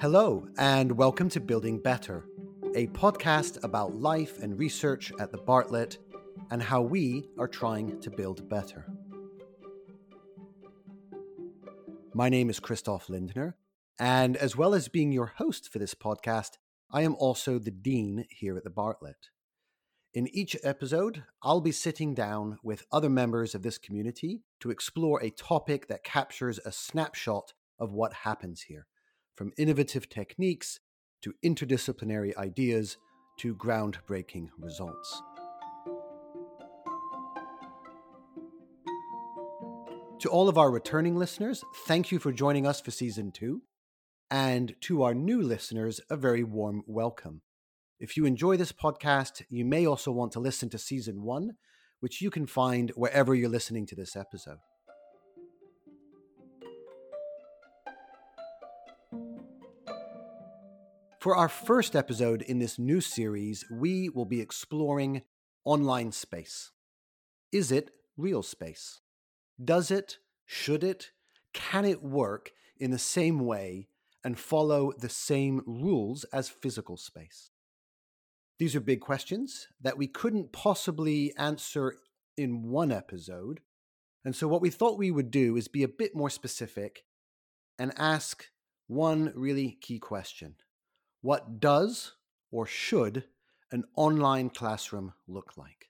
Hello, and welcome to Building Better, a podcast about life and research at the Bartlett and how we are trying to build better. My name is Christoph Lindner, and as well as being your host for this podcast, I am also the Dean here at the Bartlett. In each episode, I'll be sitting down with other members of this community to explore a topic that captures a snapshot of what happens here from innovative techniques to interdisciplinary ideas to groundbreaking results. To all of our returning listeners, thank you for joining us for season two. And to our new listeners, a very warm welcome. If you enjoy this podcast, you may also want to listen to season one, which you can find wherever you're listening to this episode. For our first episode in this new series, we will be exploring online space. Is it real space? Does it, should it, can it work in the same way and follow the same rules as physical space? These are big questions that we couldn't possibly answer in one episode. And so, what we thought we would do is be a bit more specific and ask one really key question what does or should an online classroom look like?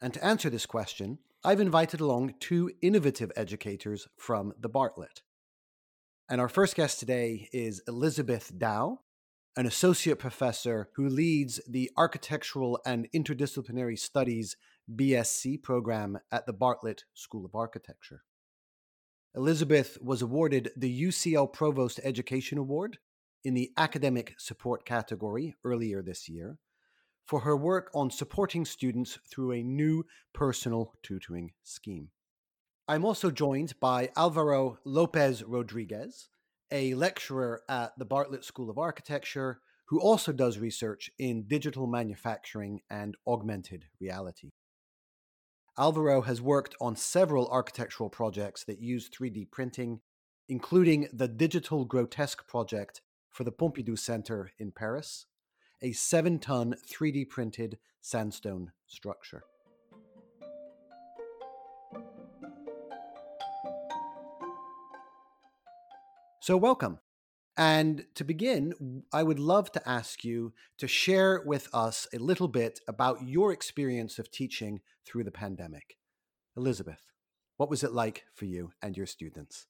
And to answer this question, I've invited along two innovative educators from the Bartlett. And our first guest today is Elizabeth Dow, an associate professor who leads the Architectural and Interdisciplinary Studies BSc program at the Bartlett School of Architecture. Elizabeth was awarded the UCL Provost Education Award in the academic support category earlier this year for her work on supporting students through a new personal tutoring scheme. I'm also joined by Alvaro Lopez Rodriguez, a lecturer at the Bartlett School of Architecture who also does research in digital manufacturing and augmented reality. Alvaro has worked on several architectural projects that use 3D printing, including the Digital Grotesque project for the Pompidou Center in Paris, a seven ton 3D printed sandstone structure. So, welcome. And to begin, I would love to ask you to share with us a little bit about your experience of teaching through the pandemic. Elizabeth, what was it like for you and your students?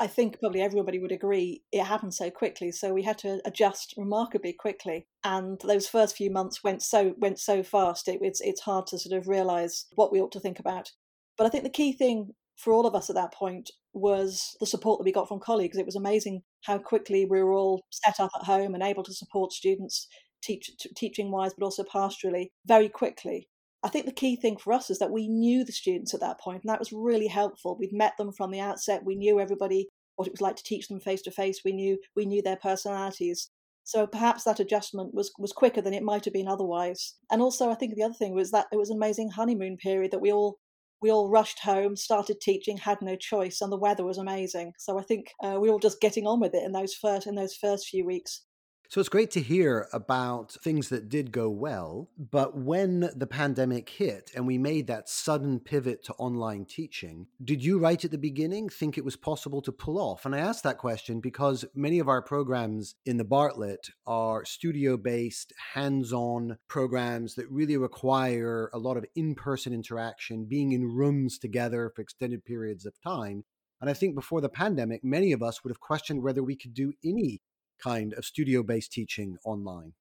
I think probably everybody would agree it happened so quickly. So we had to adjust remarkably quickly, and those first few months went so went so fast. It, it's it's hard to sort of realise what we ought to think about. But I think the key thing for all of us at that point was the support that we got from colleagues. It was amazing how quickly we were all set up at home and able to support students teach, teaching wise, but also pastorally very quickly. I think the key thing for us is that we knew the students at that point, and that was really helpful. We'd met them from the outset. We knew everybody what it was like to teach them face to face. We knew we knew their personalities. So perhaps that adjustment was was quicker than it might have been otherwise. And also, I think the other thing was that it was an amazing honeymoon period that we all we all rushed home, started teaching, had no choice, and the weather was amazing. So I think uh, we were all just getting on with it in those first in those first few weeks. So it's great to hear about things that did go well. But when the pandemic hit and we made that sudden pivot to online teaching, did you right at the beginning think it was possible to pull off? And I asked that question because many of our programs in the Bartlett are studio based, hands on programs that really require a lot of in person interaction, being in rooms together for extended periods of time. And I think before the pandemic, many of us would have questioned whether we could do any kind of studio based teaching online?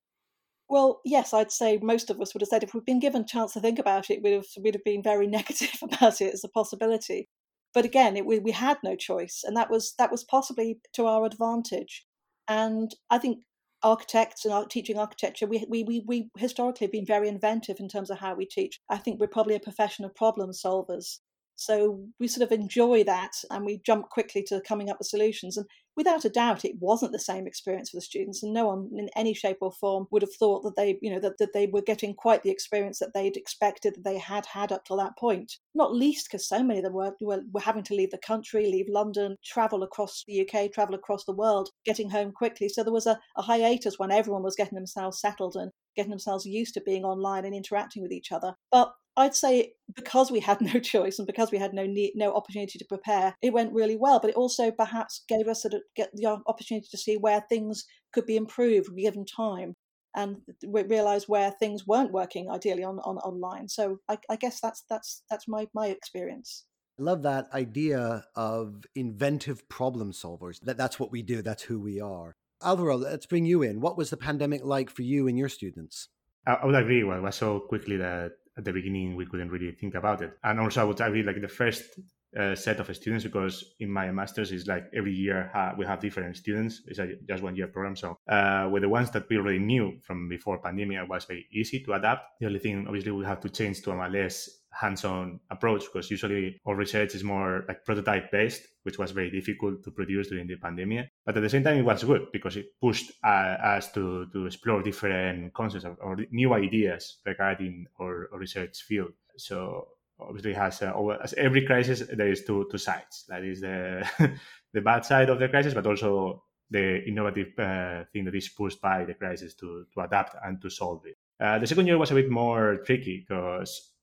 Well, yes, I'd say most of us would have said if we'd been given a chance to think about it, we'd have, we'd have been very negative about it as a possibility. But again, it, we, we had no choice, and that was that was possibly to our advantage. And I think architects and teaching architecture, we, we, we, we historically have been very inventive in terms of how we teach. I think we're probably a profession of problem solvers. So we sort of enjoy that and we jump quickly to coming up with solutions. And without a doubt, it wasn't the same experience for the students, and no one in any shape or form would have thought that they, you know, that, that they were getting quite the experience that they'd expected that they had had up till that point. Not least because so many of them were, were, were having to leave the country, leave London, travel across the UK, travel across the world, getting home quickly. So there was a, a hiatus when everyone was getting themselves settled and getting themselves used to being online and interacting with each other. But I'd say because we had no choice and because we had no need, no opportunity to prepare, it went really well. But it also perhaps gave us sort of get the opportunity to see where things could be improved given time, and realize where things weren't working ideally on, on online. So I, I guess that's that's that's my my experience. I love that idea of inventive problem solvers. That that's what we do. That's who we are. Alvaro, let's bring you in. What was the pandemic like for you and your students? I would agree. Well, it was so quickly that at the beginning we couldn't really think about it. And also, I would agree, like the first uh, set of students, because in my master's is like every year we have different students. It's a just one year program. So uh, with the ones that we already knew from before pandemic, it was very easy to adapt. The only thing, obviously, we have to change to a less hands-on approach because usually our research is more like prototype based which was very difficult to produce during the pandemic but at the same time it was good because it pushed uh, us to, to explore different concepts or, or new ideas regarding our, our, research field so obviously has uh, as every crisis there is two, two sides. That is the the bad side of the crisis but also the innovative uh, thing that is pushed by the crisis to, to adapt and to solve it. Uh, the second year was a bit more tricky because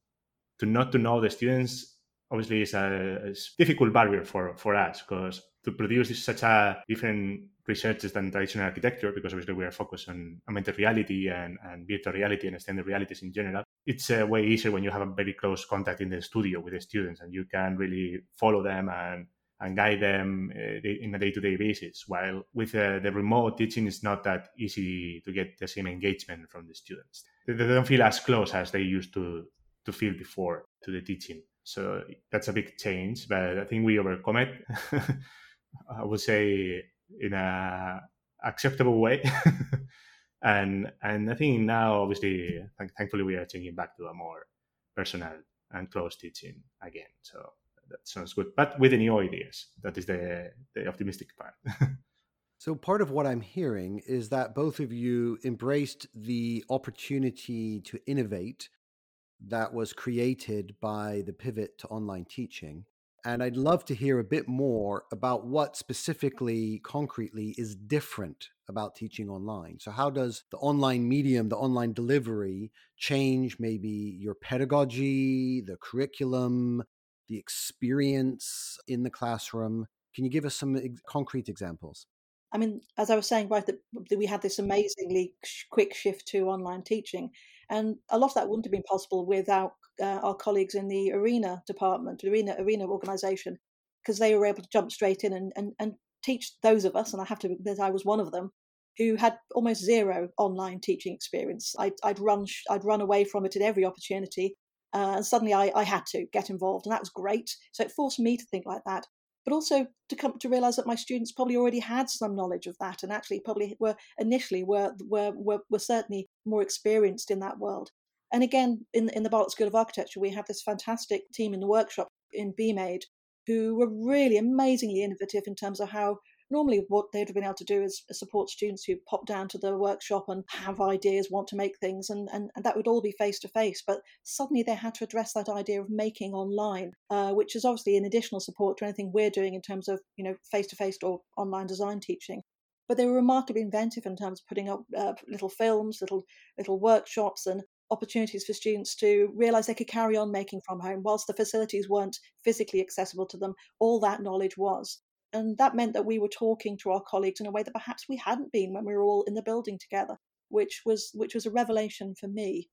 to not to know the students obviously is a, difficult barrier for, for us because to produce such a different researches than traditional architecture, because obviously we are focused on augmented reality and, and virtual reality and extended realities in general. It's uh, way easier when you have a very close contact in the studio with the students and you can really follow them and, and guide them uh, in a day-to-day basis. While with uh, the remote teaching, it's not that easy to get the same engagement from the students. They, they don't feel as close as they used to to feel before to the teaching. So that's a big change, but I think we overcome it. I would say in a acceptable way. and and I think now, obviously, thankfully, we are changing back to a more personal and close teaching again. So that sounds good, but with new ideas. That is the the optimistic part. So, part of what I'm hearing is that both of you embraced the opportunity to innovate that was created by the pivot to online teaching. And I'd love to hear a bit more about what specifically, concretely, is different about teaching online. So, how does the online medium, the online delivery, change maybe your pedagogy, the curriculum, the experience in the classroom? Can you give us some ex- concrete examples? I mean, as I was saying, right, that we had this amazingly quick shift to online teaching. And a lot of that wouldn't have been possible without uh, our colleagues in the arena department, arena arena organization, because they were able to jump straight in and, and, and teach those of us, and I have to admit I was one of them, who had almost zero online teaching experience. I'd, I'd run I'd run away from it at every opportunity, uh, and suddenly I, I had to get involved, and that was great. So it forced me to think like that but also to come to realize that my students probably already had some knowledge of that and actually probably were initially were were were, were certainly more experienced in that world. And again in in the Bartlett School of Architecture we have this fantastic team in the workshop in BMADE who were really amazingly innovative in terms of how normally what they'd have been able to do is support students who pop down to the workshop and have ideas, want to make things, and, and, and that would all be face to face. But suddenly they had to address that idea of making online, uh, which is obviously an additional support to anything we're doing in terms of you know face to face or online design teaching. But they were remarkably inventive in terms of putting up uh, little films, little little workshops, and opportunities for students to realize they could carry on making from home whilst the facilities weren't physically accessible to them all that knowledge was and that meant that we were talking to our colleagues in a way that perhaps we hadn't been when we were all in the building together, which was which was a revelation for me.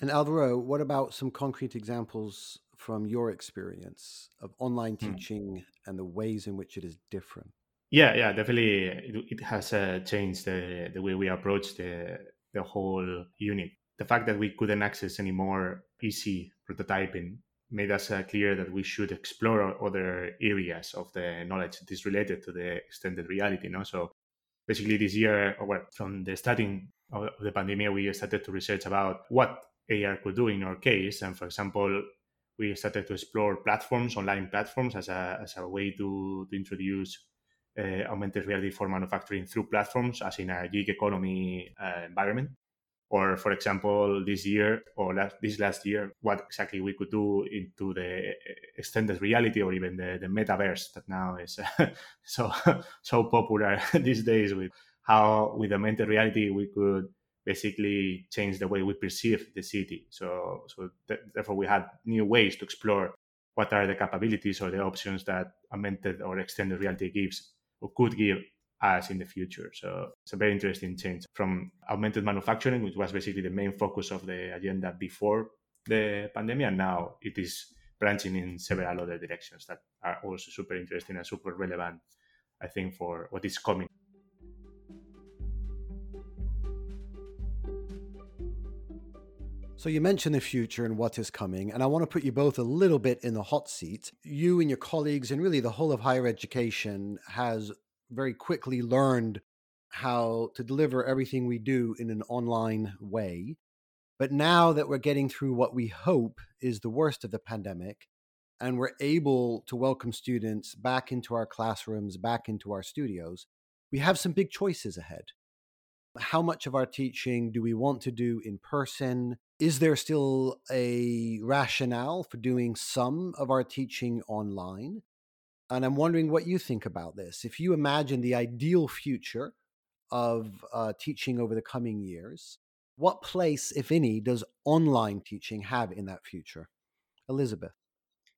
And Alvaro, what about some concrete examples from your experience of online hmm. teaching and the ways in which it is different? Yeah, yeah, definitely. It, it has uh, changed the, the way we approach the the whole unit. The fact that we couldn't access any more easy prototyping made us uh, clear that we should explore other areas of the knowledge that is related to the extended reality. No? So basically this year, or well, from the starting of the pandemic, we started to research about what AR could do in our case. And for example, we started to explore platforms, online platforms, as a, as a way to, to introduce uh, augmented reality for manufacturing through platforms, as in a gig economy uh, environment. Or, for example, this year or last, this last year, what exactly we could do into the eh, extended reality or even the, the metaverse that now is so so popular these days. With how with augmented reality we could basically change the way we perceive the city. So, so th- therefore, we had new ways to explore what are the capabilities or the options that augmented or extended reality gives or could give us in the future. So it's a very interesting change from augmented manufacturing, which was basically the main focus of the agenda before the pandemic, and now it is branching in several other directions that are also super interesting and super relevant, I think, for what is coming. So you mentioned the future and what is coming, and I want to put you both a little bit in the hot seat. You and your colleagues, and really the whole of higher education, has very quickly learned how to deliver everything we do in an online way. But now that we're getting through what we hope is the worst of the pandemic, and we're able to welcome students back into our classrooms, back into our studios, we have some big choices ahead. How much of our teaching do we want to do in person? is there still a rationale for doing some of our teaching online? And I'm wondering what you think about this. If you imagine the ideal future of uh, teaching over the coming years, what place, if any, does online teaching have in that future? Elizabeth.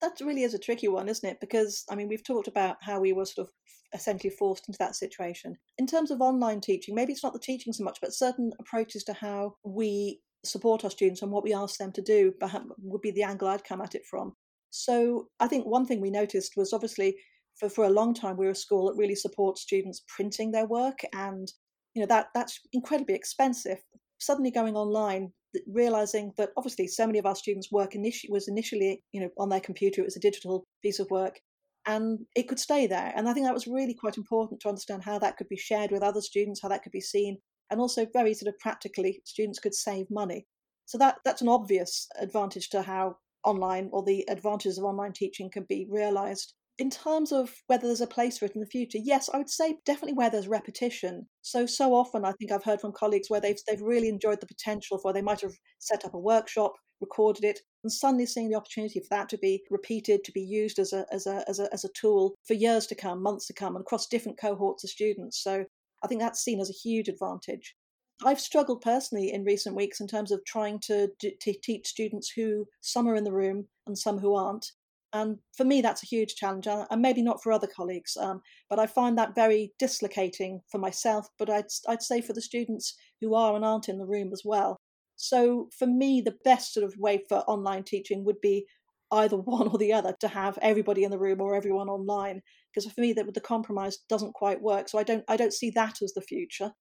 That really is a tricky one, isn't it? Because, I mean, we've talked about how we were sort of essentially forced into that situation. In terms of online teaching, maybe it's not the teaching so much, but certain approaches to how we support our students and what we ask them to do would be the angle I'd come at it from. So I think one thing we noticed was obviously for, for a long time we were a school that really supports students printing their work and you know that that's incredibly expensive. Suddenly going online, realizing that obviously so many of our students' work initially was initially you know on their computer, it was a digital piece of work, and it could stay there. And I think that was really quite important to understand how that could be shared with other students, how that could be seen, and also very sort of practically students could save money so that that's an obvious advantage to how online or the advantages of online teaching can be realized. In terms of whether there's a place for it in the future yes i would say definitely where there's repetition. So so often i think i've heard from colleagues where they've they've really enjoyed the potential for they might have set up a workshop recorded it and suddenly seeing the opportunity for that to be repeated to be used as a as a as a, as a tool for years to come months to come and across different cohorts of students. So I think that's seen as a huge advantage. I've struggled personally in recent weeks in terms of trying to, to teach students who some are in the room and some who aren't. And for me, that's a huge challenge, and maybe not for other colleagues. Um, but I find that very dislocating for myself. But I'd I'd say for the students who are and aren't in the room as well. So for me, the best sort of way for online teaching would be either one or the other to have everybody in the room or everyone online because for me that the compromise doesn't quite work so i don't i don't see that as the future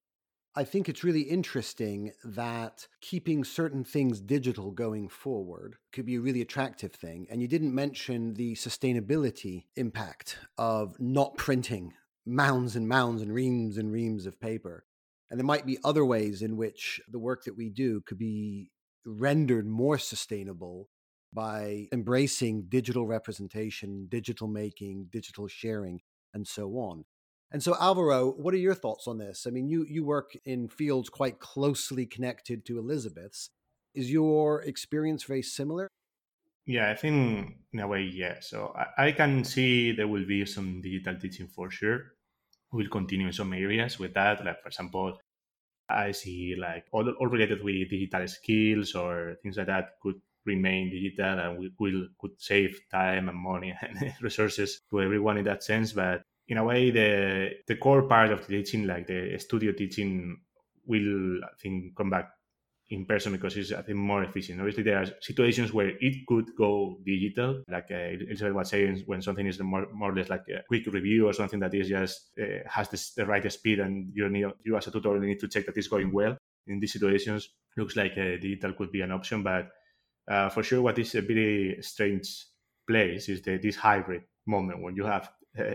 I think it's really interesting that keeping certain things digital going forward could be a really attractive thing. And you didn't mention the sustainability impact of not printing mounds and mounds and reams and reams of paper. And there might be other ways in which the work that we do could be rendered more sustainable by embracing digital representation, digital making, digital sharing, and so on. And so, Alvaro, what are your thoughts on this? I mean, you you work in fields quite closely connected to Elizabeth's. Is your experience very similar? Yeah, I think in a way, yeah. So I, I can see there will be some digital teaching for sure. We'll continue in some areas with that. Like, for example, I see like all, all related with digital skills or things like that could remain digital and we will could save time and money and resources to everyone in that sense but in a way the the core part of the teaching like the studio teaching will i think come back in person because it's I think more efficient. Obviously, there are situations where it could go digital, like uh, Elizabeth was saying, when something is more, more or less like a quick review or something that is just uh, has this, the right speed, and you need you as a tutor need to check that it's going well. In these situations, looks like uh, digital could be an option, but uh, for sure, what is a very strange place is the, this hybrid moment when you have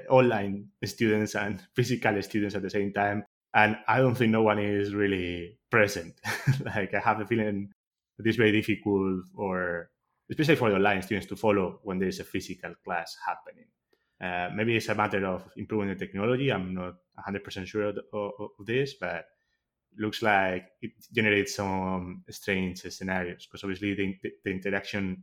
online students and physical students at the same time. And I don't think no one is really present. like I have a feeling it is very difficult or especially for the online students to follow when there is a physical class happening. Uh, maybe it's a matter of improving the technology. I'm not 100% sure of, of, of this, but looks like it generates some strange scenarios because obviously the, the interaction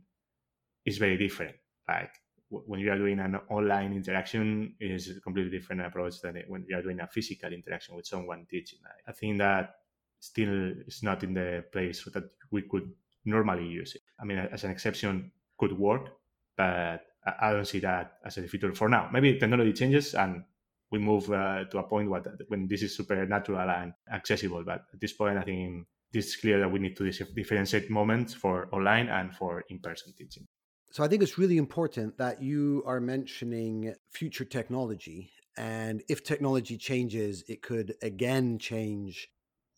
is very different. Like when you are doing an online interaction, is a completely different approach than when you are doing a physical interaction with someone teaching. I think that still is not in the place that we could normally use it. I mean, as an exception, could work, but I don't see that as a future for now. Maybe technology changes and we move uh, to a point what, when this is super natural and accessible. But at this point, I think it's clear that we need to differentiate moments for online and for in-person teaching. So I think it's really important that you are mentioning future technology. And if technology changes, it could again change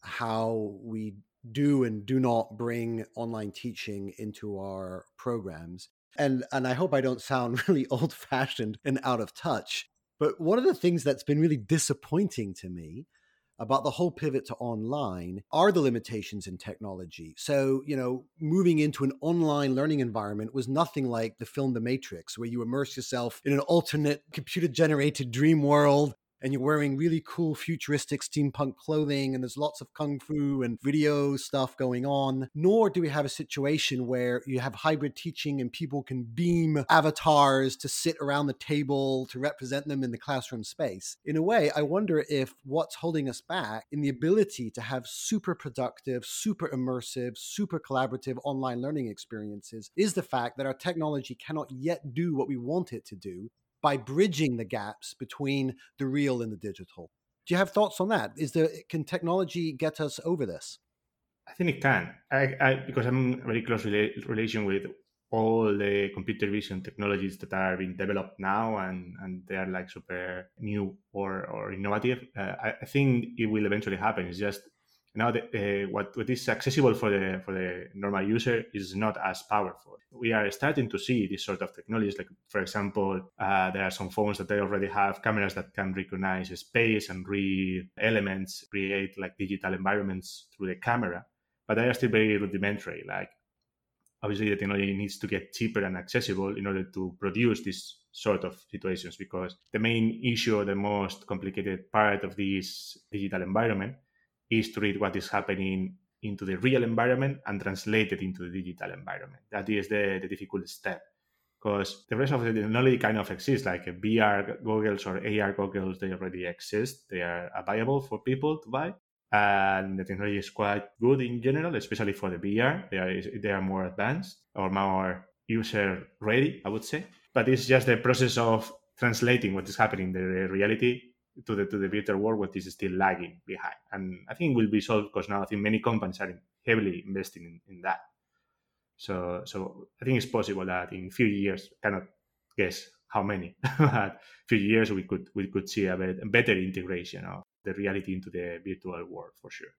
how we do and do not bring online teaching into our programs. And and I hope I don't sound really old fashioned and out of touch, but one of the things that's been really disappointing to me about the whole pivot to online are the limitations in technology. So, you know, moving into an online learning environment was nothing like the film The Matrix, where you immerse yourself in an alternate computer generated dream world and you're wearing really cool futuristic steampunk clothing and there's lots of kung fu and video stuff going on nor do we have a situation where you have hybrid teaching and people can beam avatars to sit around the table to represent them in the classroom space. In a way i wonder if what's holding us back in the ability to have super productive super immersive super collaborative online learning experiences is the fact that our technology cannot yet do what we want it to do by bridging the gaps between the real and the digital. Do you have thoughts on that? Is there can technology get us over this? I think it can. I, I because I'm very close rela- relation with all the computer vision technologies that are being developed now and, and they are like super new or, or innovative. Uh, I, I, think it will eventually happen. It's just now the, uh, what, what is accessible for the for the normal user is not as powerful. We are starting to see this sort of technologies. Like for example, uh, there are some phones that they already have cameras that can recognize space and read elements, create like digital environments through the camera, but they are still very rudimentary. Like obviously the technology needs to get cheaper and accessible in order to produce this sort of situations because the main issue, the most complicated part of this digital environment is to read what is happening into the real environment and translate it into the digital environment. That is the, the difficult step because the rest of the technology kind of exists, like VR goggles or AR goggles, they already exist. They are available for people to buy. And the technology is quite good in general, especially for the VR. They are, they are more advanced or more user ready, I would say. But it's just the process of translating what is happening in the reality to the to the virtual world what is still lagging behind. And I think it will be solved because now I think many companies are heavily investing in, in that. So so I think it's possible that in a few years, cannot guess how many, but a few years we could we could see a better integration of the reality into the virtual world for sure.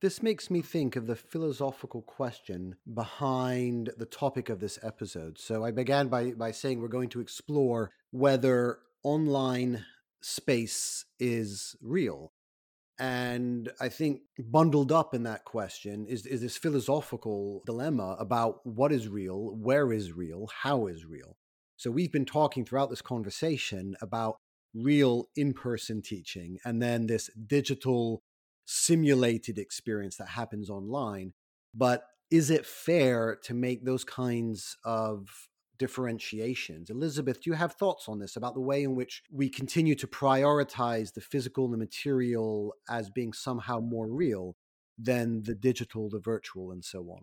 This makes me think of the philosophical question behind the topic of this episode. So I began by, by saying we're going to explore whether online space is real. And I think bundled up in that question is, is this philosophical dilemma about what is real, where is real, how is real. So we've been talking throughout this conversation about real in person teaching and then this digital simulated experience that happens online. But is it fair to make those kinds of differentiations. Elizabeth, do you have thoughts on this about the way in which we continue to prioritize the physical and the material as being somehow more real than the digital, the virtual, and so on?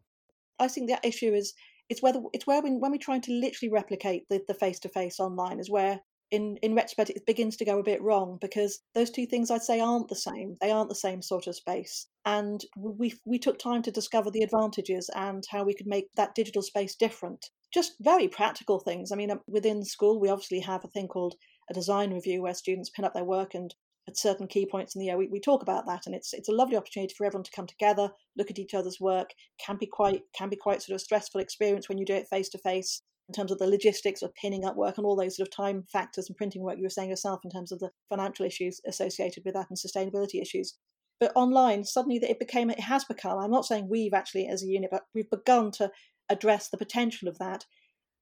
I think that issue is it's whether it's where when, when we're trying to literally replicate the face to face online is where in in retrospect it begins to go a bit wrong because those two things I'd say aren't the same. They aren't the same sort of space. And we we took time to discover the advantages and how we could make that digital space different just very practical things. I mean, um, within school, we obviously have a thing called a design review where students pin up their work and at certain key points in the year we, we talk about that and it's it's a lovely opportunity for everyone to come together look at each other's work can be quite can be quite sort of a stressful experience when you do it face to face in terms of the logistics of pinning up work and all those sort of time factors and printing work you were saying yourself in terms of the financial issues associated with that and sustainability issues but online suddenly that it became it has become i'm not saying we've actually as a unit but we've begun to address the potential of that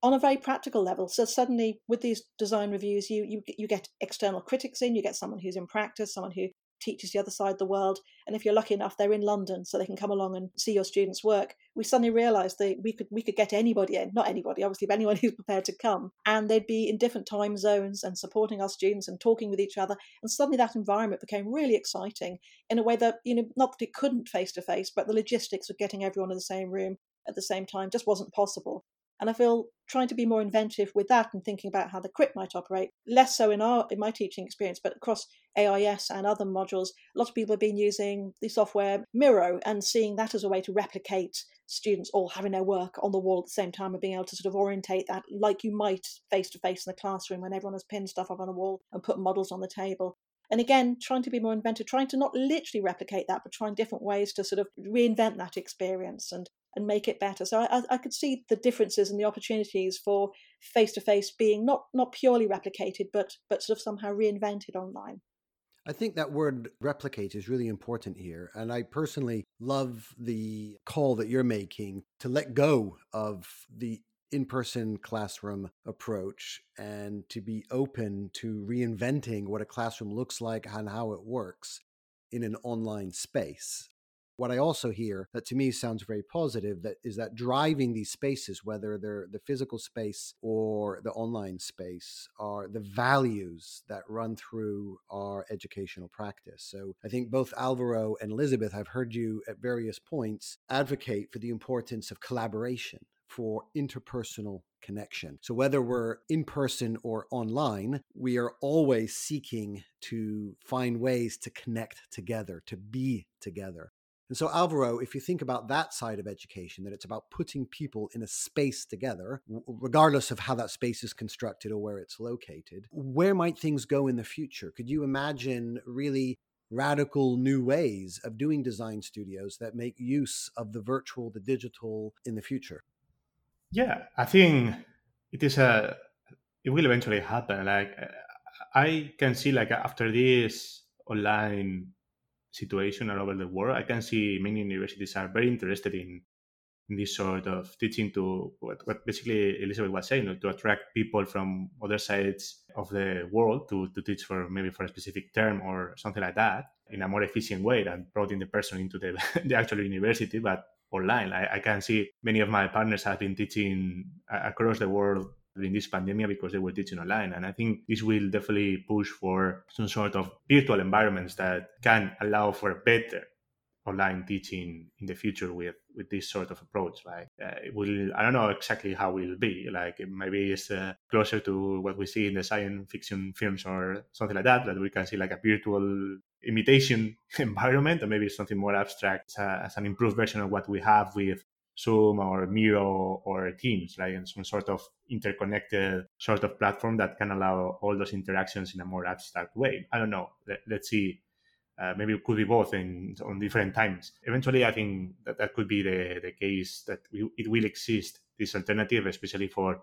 on a very practical level. So suddenly, with these design reviews, you you you get external critics in, you get someone who's in practice, someone who teaches the other side of the world. And if you're lucky enough, they're in London, so they can come along and see your students' work. We suddenly realised that we could we could get anybody in, not anybody, obviously, but anyone who's prepared to come, and they'd be in different time zones and supporting our students and talking with each other. And suddenly, that environment became really exciting in a way that you know, not that it couldn't face to face, but the logistics of getting everyone in the same room at the same time just wasn't possible. And I feel trying to be more inventive with that and thinking about how the crit might operate, less so in our in my teaching experience, but across AIS and other modules, a lot of people have been using the software Miro and seeing that as a way to replicate students all having their work on the wall at the same time and being able to sort of orientate that like you might face to face in the classroom when everyone has pinned stuff up on the wall and put models on the table. And again, trying to be more inventive, trying to not literally replicate that, but trying different ways to sort of reinvent that experience and and make it better. So I, I could see the differences and the opportunities for face to face being not not purely replicated, but but sort of somehow reinvented online. I think that word replicate is really important here. And I personally love the call that you're making to let go of the in person classroom approach and to be open to reinventing what a classroom looks like and how it works in an online space. What I also hear that to me sounds very positive that is that driving these spaces, whether they're the physical space or the online space, are the values that run through our educational practice. So I think both Alvaro and Elizabeth, I've heard you at various points advocate for the importance of collaboration for interpersonal connection. So, whether we're in person or online, we are always seeking to find ways to connect together, to be together. And so, Alvaro, if you think about that side of education, that it's about putting people in a space together, regardless of how that space is constructed or where it's located, where might things go in the future? Could you imagine really radical new ways of doing design studios that make use of the virtual, the digital in the future? Yeah, I think it is a, it will eventually happen. Like, I can see, like, after this online situation all over the world, I can see many universities are very interested in, in this sort of teaching to what, what basically Elizabeth was saying, to attract people from other sides of the world to, to teach for maybe for a specific term or something like that in a more efficient way than bringing the person into the, the actual university, but online. I, I can see many of my partners have been teaching across the world during this pandemic because they were teaching online. And I think this will definitely push for some sort of virtual environments that can allow for better online teaching in the future with with this sort of approach like uh, it will i don't know exactly how it will be like maybe it's uh, closer to what we see in the science fiction films or something like that that we can see like a virtual imitation environment or maybe something more abstract as, an improved version of what we have with Zoom or Miro or Teams, like in some sort of interconnected sort of platform that can allow all those interactions in a more abstract way. I don't know. Let, us see. Uh, maybe it could be both in on different times. Eventually, I think that that could be the, the case that we, it will exist this alternative, especially for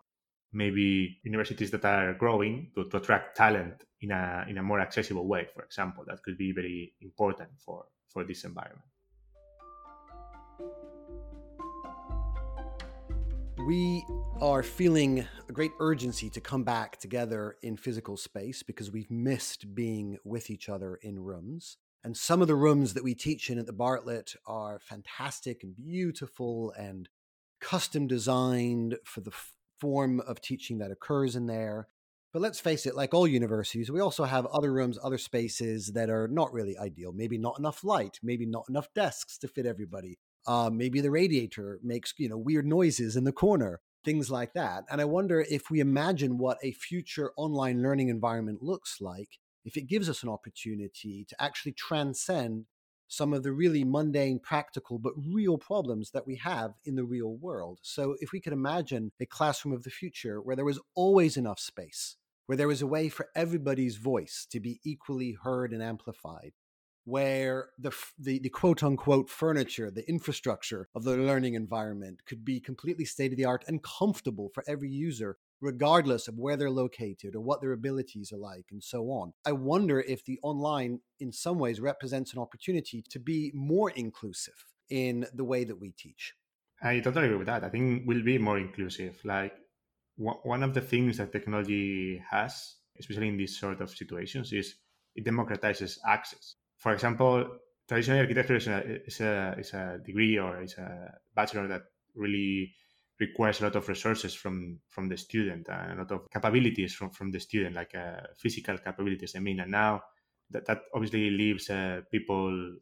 maybe universities that are growing to, to attract talent in a in a more accessible way. For example, that could be very important for for this environment. We are feeling a great urgency to come back together in physical space because we've missed being with each other in rooms. And some of the rooms that we teach in at the Bartlett are fantastic and beautiful and custom designed for the form of teaching that occurs in there. But let's face it, like all universities, we also have other rooms, other spaces that are not really ideal. Maybe not enough light, maybe not enough desks to fit everybody. Uh, maybe the radiator makes you know weird noises in the corner, things like that. And I wonder if we imagine what a future online learning environment looks like, if it gives us an opportunity to actually transcend some of the really mundane, practical, but real problems that we have in the real world. So, if we could imagine a classroom of the future where there was always enough space, where there was a way for everybody's voice to be equally heard and amplified, where the, the, the quote unquote furniture, the infrastructure of the learning environment could be completely state of the art and comfortable for every user, regardless of where they're located or what their abilities are like, and so on. I wonder if the online, in some ways, represents an opportunity to be more inclusive in the way that we teach. I totally agree with that. I think we'll be more inclusive. Like one of the things that technology has, especially in these sort of situations, is it democratizes access. For example, traditional architecture is a, is a, is a degree or is a bachelor that really requires a lot of resources from from the student and a lot of capabilities from from the student like uh, physical capabilities i mean and now that, that obviously leaves uh, people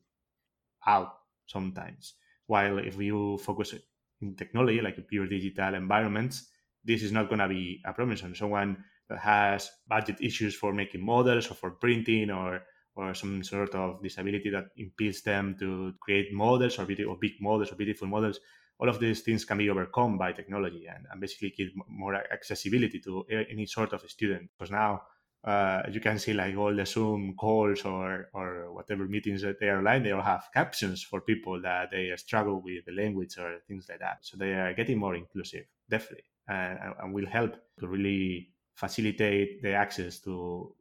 out sometimes. While if you focus in technology like pure digital environments this is not going to be a problem. So someone that has budget issues for making models or for printing or or some sort of disability that impedes them to create models or, or big models or beautiful models all of these things can be overcome by technology and, and basically give more accessibility to any sort of student. Because now uh, you can see like all the Zoom calls or or whatever meetings that they are online, they all have captions for people that they struggle with the language or things like that. So they are getting more inclusive, definitely, and, and will help to really facilitate the access to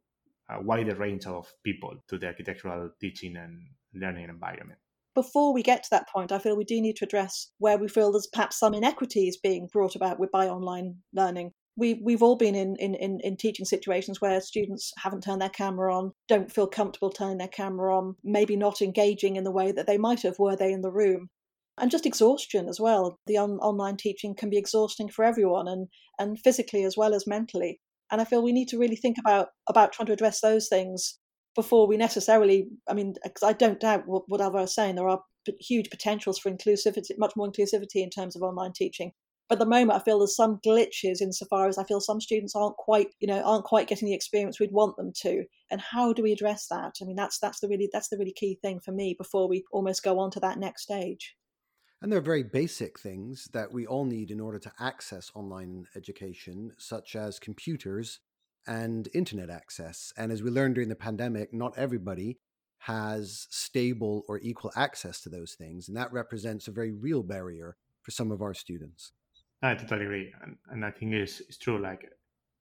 a wider range of people to the architectural teaching and learning environment before we get to that point, I feel we do need to address where we feel there's perhaps some inequities being brought about with by online learning. We've, we've all been in, in, in, in teaching situations where students haven't turned their camera on, don't feel comfortable turning their camera on, maybe not engaging in the way that they might have were they in the room. And just exhaustion as well. The on, online teaching can be exhausting for everyone and, and physically as well as mentally. And I feel we need to really think about, about trying to address those things before we necessarily, I mean, because I don't doubt what, what Alvaro was saying, there are huge potentials for inclusivity, much more inclusivity in terms of online teaching. But at the moment, I feel there's some glitches insofar as I feel some students aren't quite, you know, aren't quite getting the experience we'd want them to. And how do we address that? I mean, that's that's the really that's the really key thing for me before we almost go on to that next stage. And there are very basic things that we all need in order to access online education, such as computers and internet access. And as we learned during the pandemic, not everybody has stable or equal access to those things. And that represents a very real barrier for some of our students. I totally agree. And, and I think it's, it's true. Like,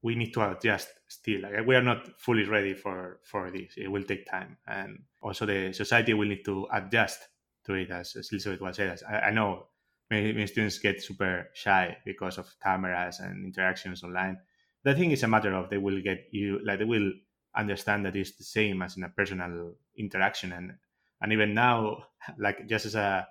we need to adjust still. Like, we are not fully ready for, for this. It will take time. And also, the society will need to adjust to it, as, as Elizabeth was saying. I, I know many, many students get super shy because of cameras and interactions online the thing is a matter of they will get you like they will understand that it's the same as in a personal interaction and and even now like just as a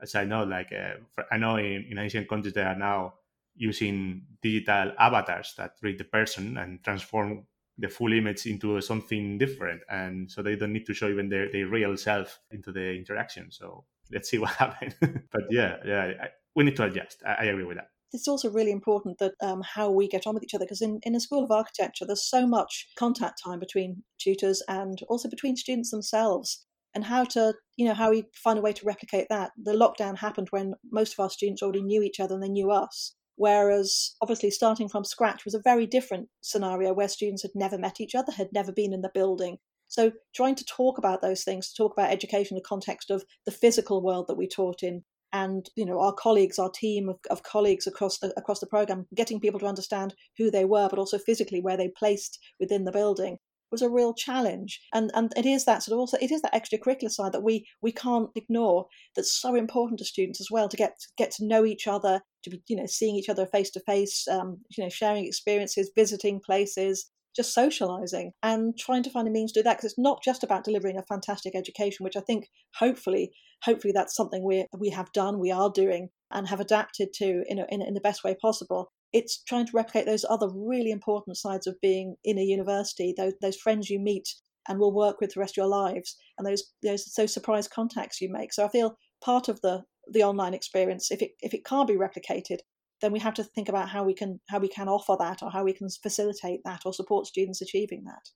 as I know like uh, I know in, in Asian countries they are now using digital avatars that read the person and transform the full image into something different and so they don't need to show even their, their real self into the interaction. So let's see what happens. But yeah yeah I, we need to adjust. I, I agree with that. It's also really important that um, how we get on with each other because in, in a school of architecture there's so much contact time between tutors and also between students themselves. And how to you know how we find a way to replicate that. The lockdown happened when most of our students already knew each other and they knew us whereas obviously starting from scratch was a very different scenario where students had never met each other had never been in the building. So trying to talk about those things to talk about education in the context of the physical world that we taught in and you know our colleagues our team of, of colleagues across the across the program getting people to understand who they were but also physically where they placed within the building was a real challenge. And and it is that sort of also it is that extracurricular side that we we can't ignore that's so important to students as well to get get to know each other to be you know seeing each other face to face you know sharing experiences visiting places just socializing and trying to find a means to do that because it's not just about delivering a fantastic education which i think hopefully hopefully that's something we we have done we are doing and have adapted to in, a, in, in the best way possible it's trying to replicate those other really important sides of being in a university those, those friends you meet and will work with the rest of your lives and those those those surprise contacts you make. So i feel part of the the online experience if it if it can't be replicated then we have to think about how we can how we can offer that or how we can facilitate that or support students achieving that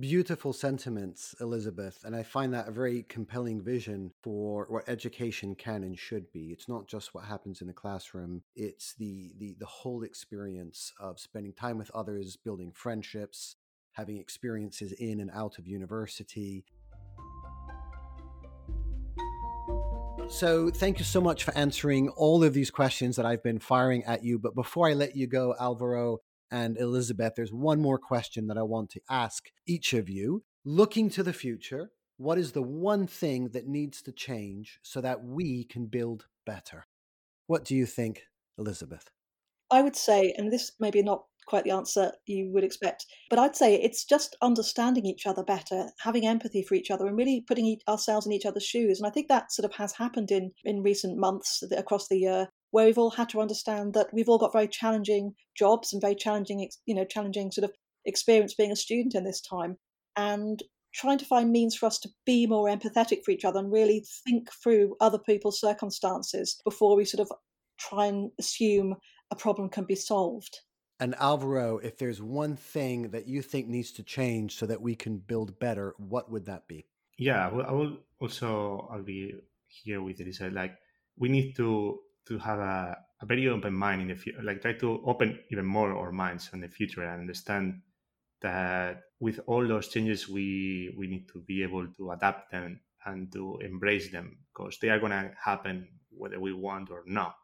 beautiful sentiments elizabeth and i find that a very compelling vision for what education can and should be it's not just what happens in the classroom it's the the, the whole experience of spending time with others building friendships having experiences in and out of university So, thank you so much for answering all of these questions that I've been firing at you. But before I let you go, Alvaro and Elizabeth, there's one more question that I want to ask each of you. Looking to the future, what is the one thing that needs to change so that we can build better? What do you think, Elizabeth? I would say, and this may be not quite the answer you would expect. But I'd say it's just understanding each other better, having empathy for each other, and really putting ourselves in each other's shoes. And I think that sort of has happened in in recent months across the year, where we've all had to understand that we've all got very challenging jobs and very challenging, you know, challenging sort of experience being a student in this time, and trying to find means for us to be more empathetic for each other and really think through other people's circumstances before we sort of try and assume a problem can be solved. And Alvaro, if there's one thing that you think needs to change so that we can build better, what would that be? Yeah, I will, I will also I'll be here with Elisa. Like we need to to have a, a very open mind in the future. Like try to open even more our minds in the future and understand that with all those changes, we we need to be able to adapt them and to embrace them because they are going to happen whether we want or not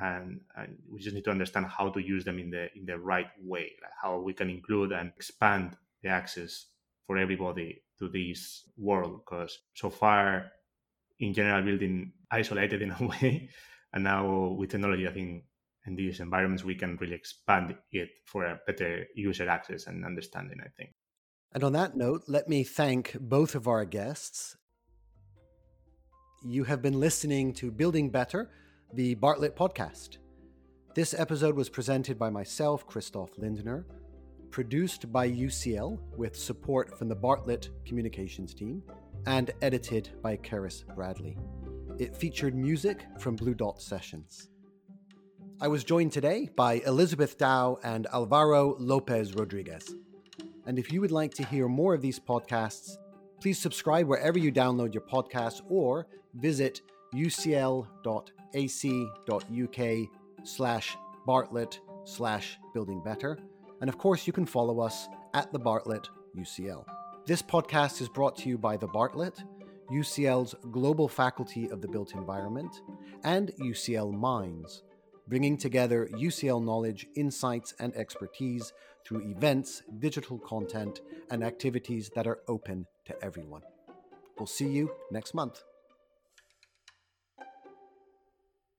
and, and, we just need to understand how to use them in the in the right way, like how we can include and expand the access for everybody to this world. Because so far, in general, building isolated in a way, and now with technology, I think in these environments we can really expand it for a better user access and understanding. I think. And on that note, let me thank both of our guests. You have been listening to Building Better the Bartlett Podcast. This episode was presented by myself, Christoph Lindner, produced by UCL with support from the Bartlett communications team, and edited by Karis Bradley. It featured music from Blue Dot Sessions. I was joined today by Elizabeth Dow and Alvaro Lopez Rodriguez. And if you would like to hear more of these podcasts, please subscribe wherever you download your podcasts or visit ucl.ac.uk slash Bartlett slash building better. And of course, you can follow us at the Bartlett UCL. This podcast is brought to you by the Bartlett, UCL's Global Faculty of the Built Environment, and UCL Minds, bringing together UCL knowledge, insights, and expertise through events, digital content, and activities that are open to everyone. We'll see you next month.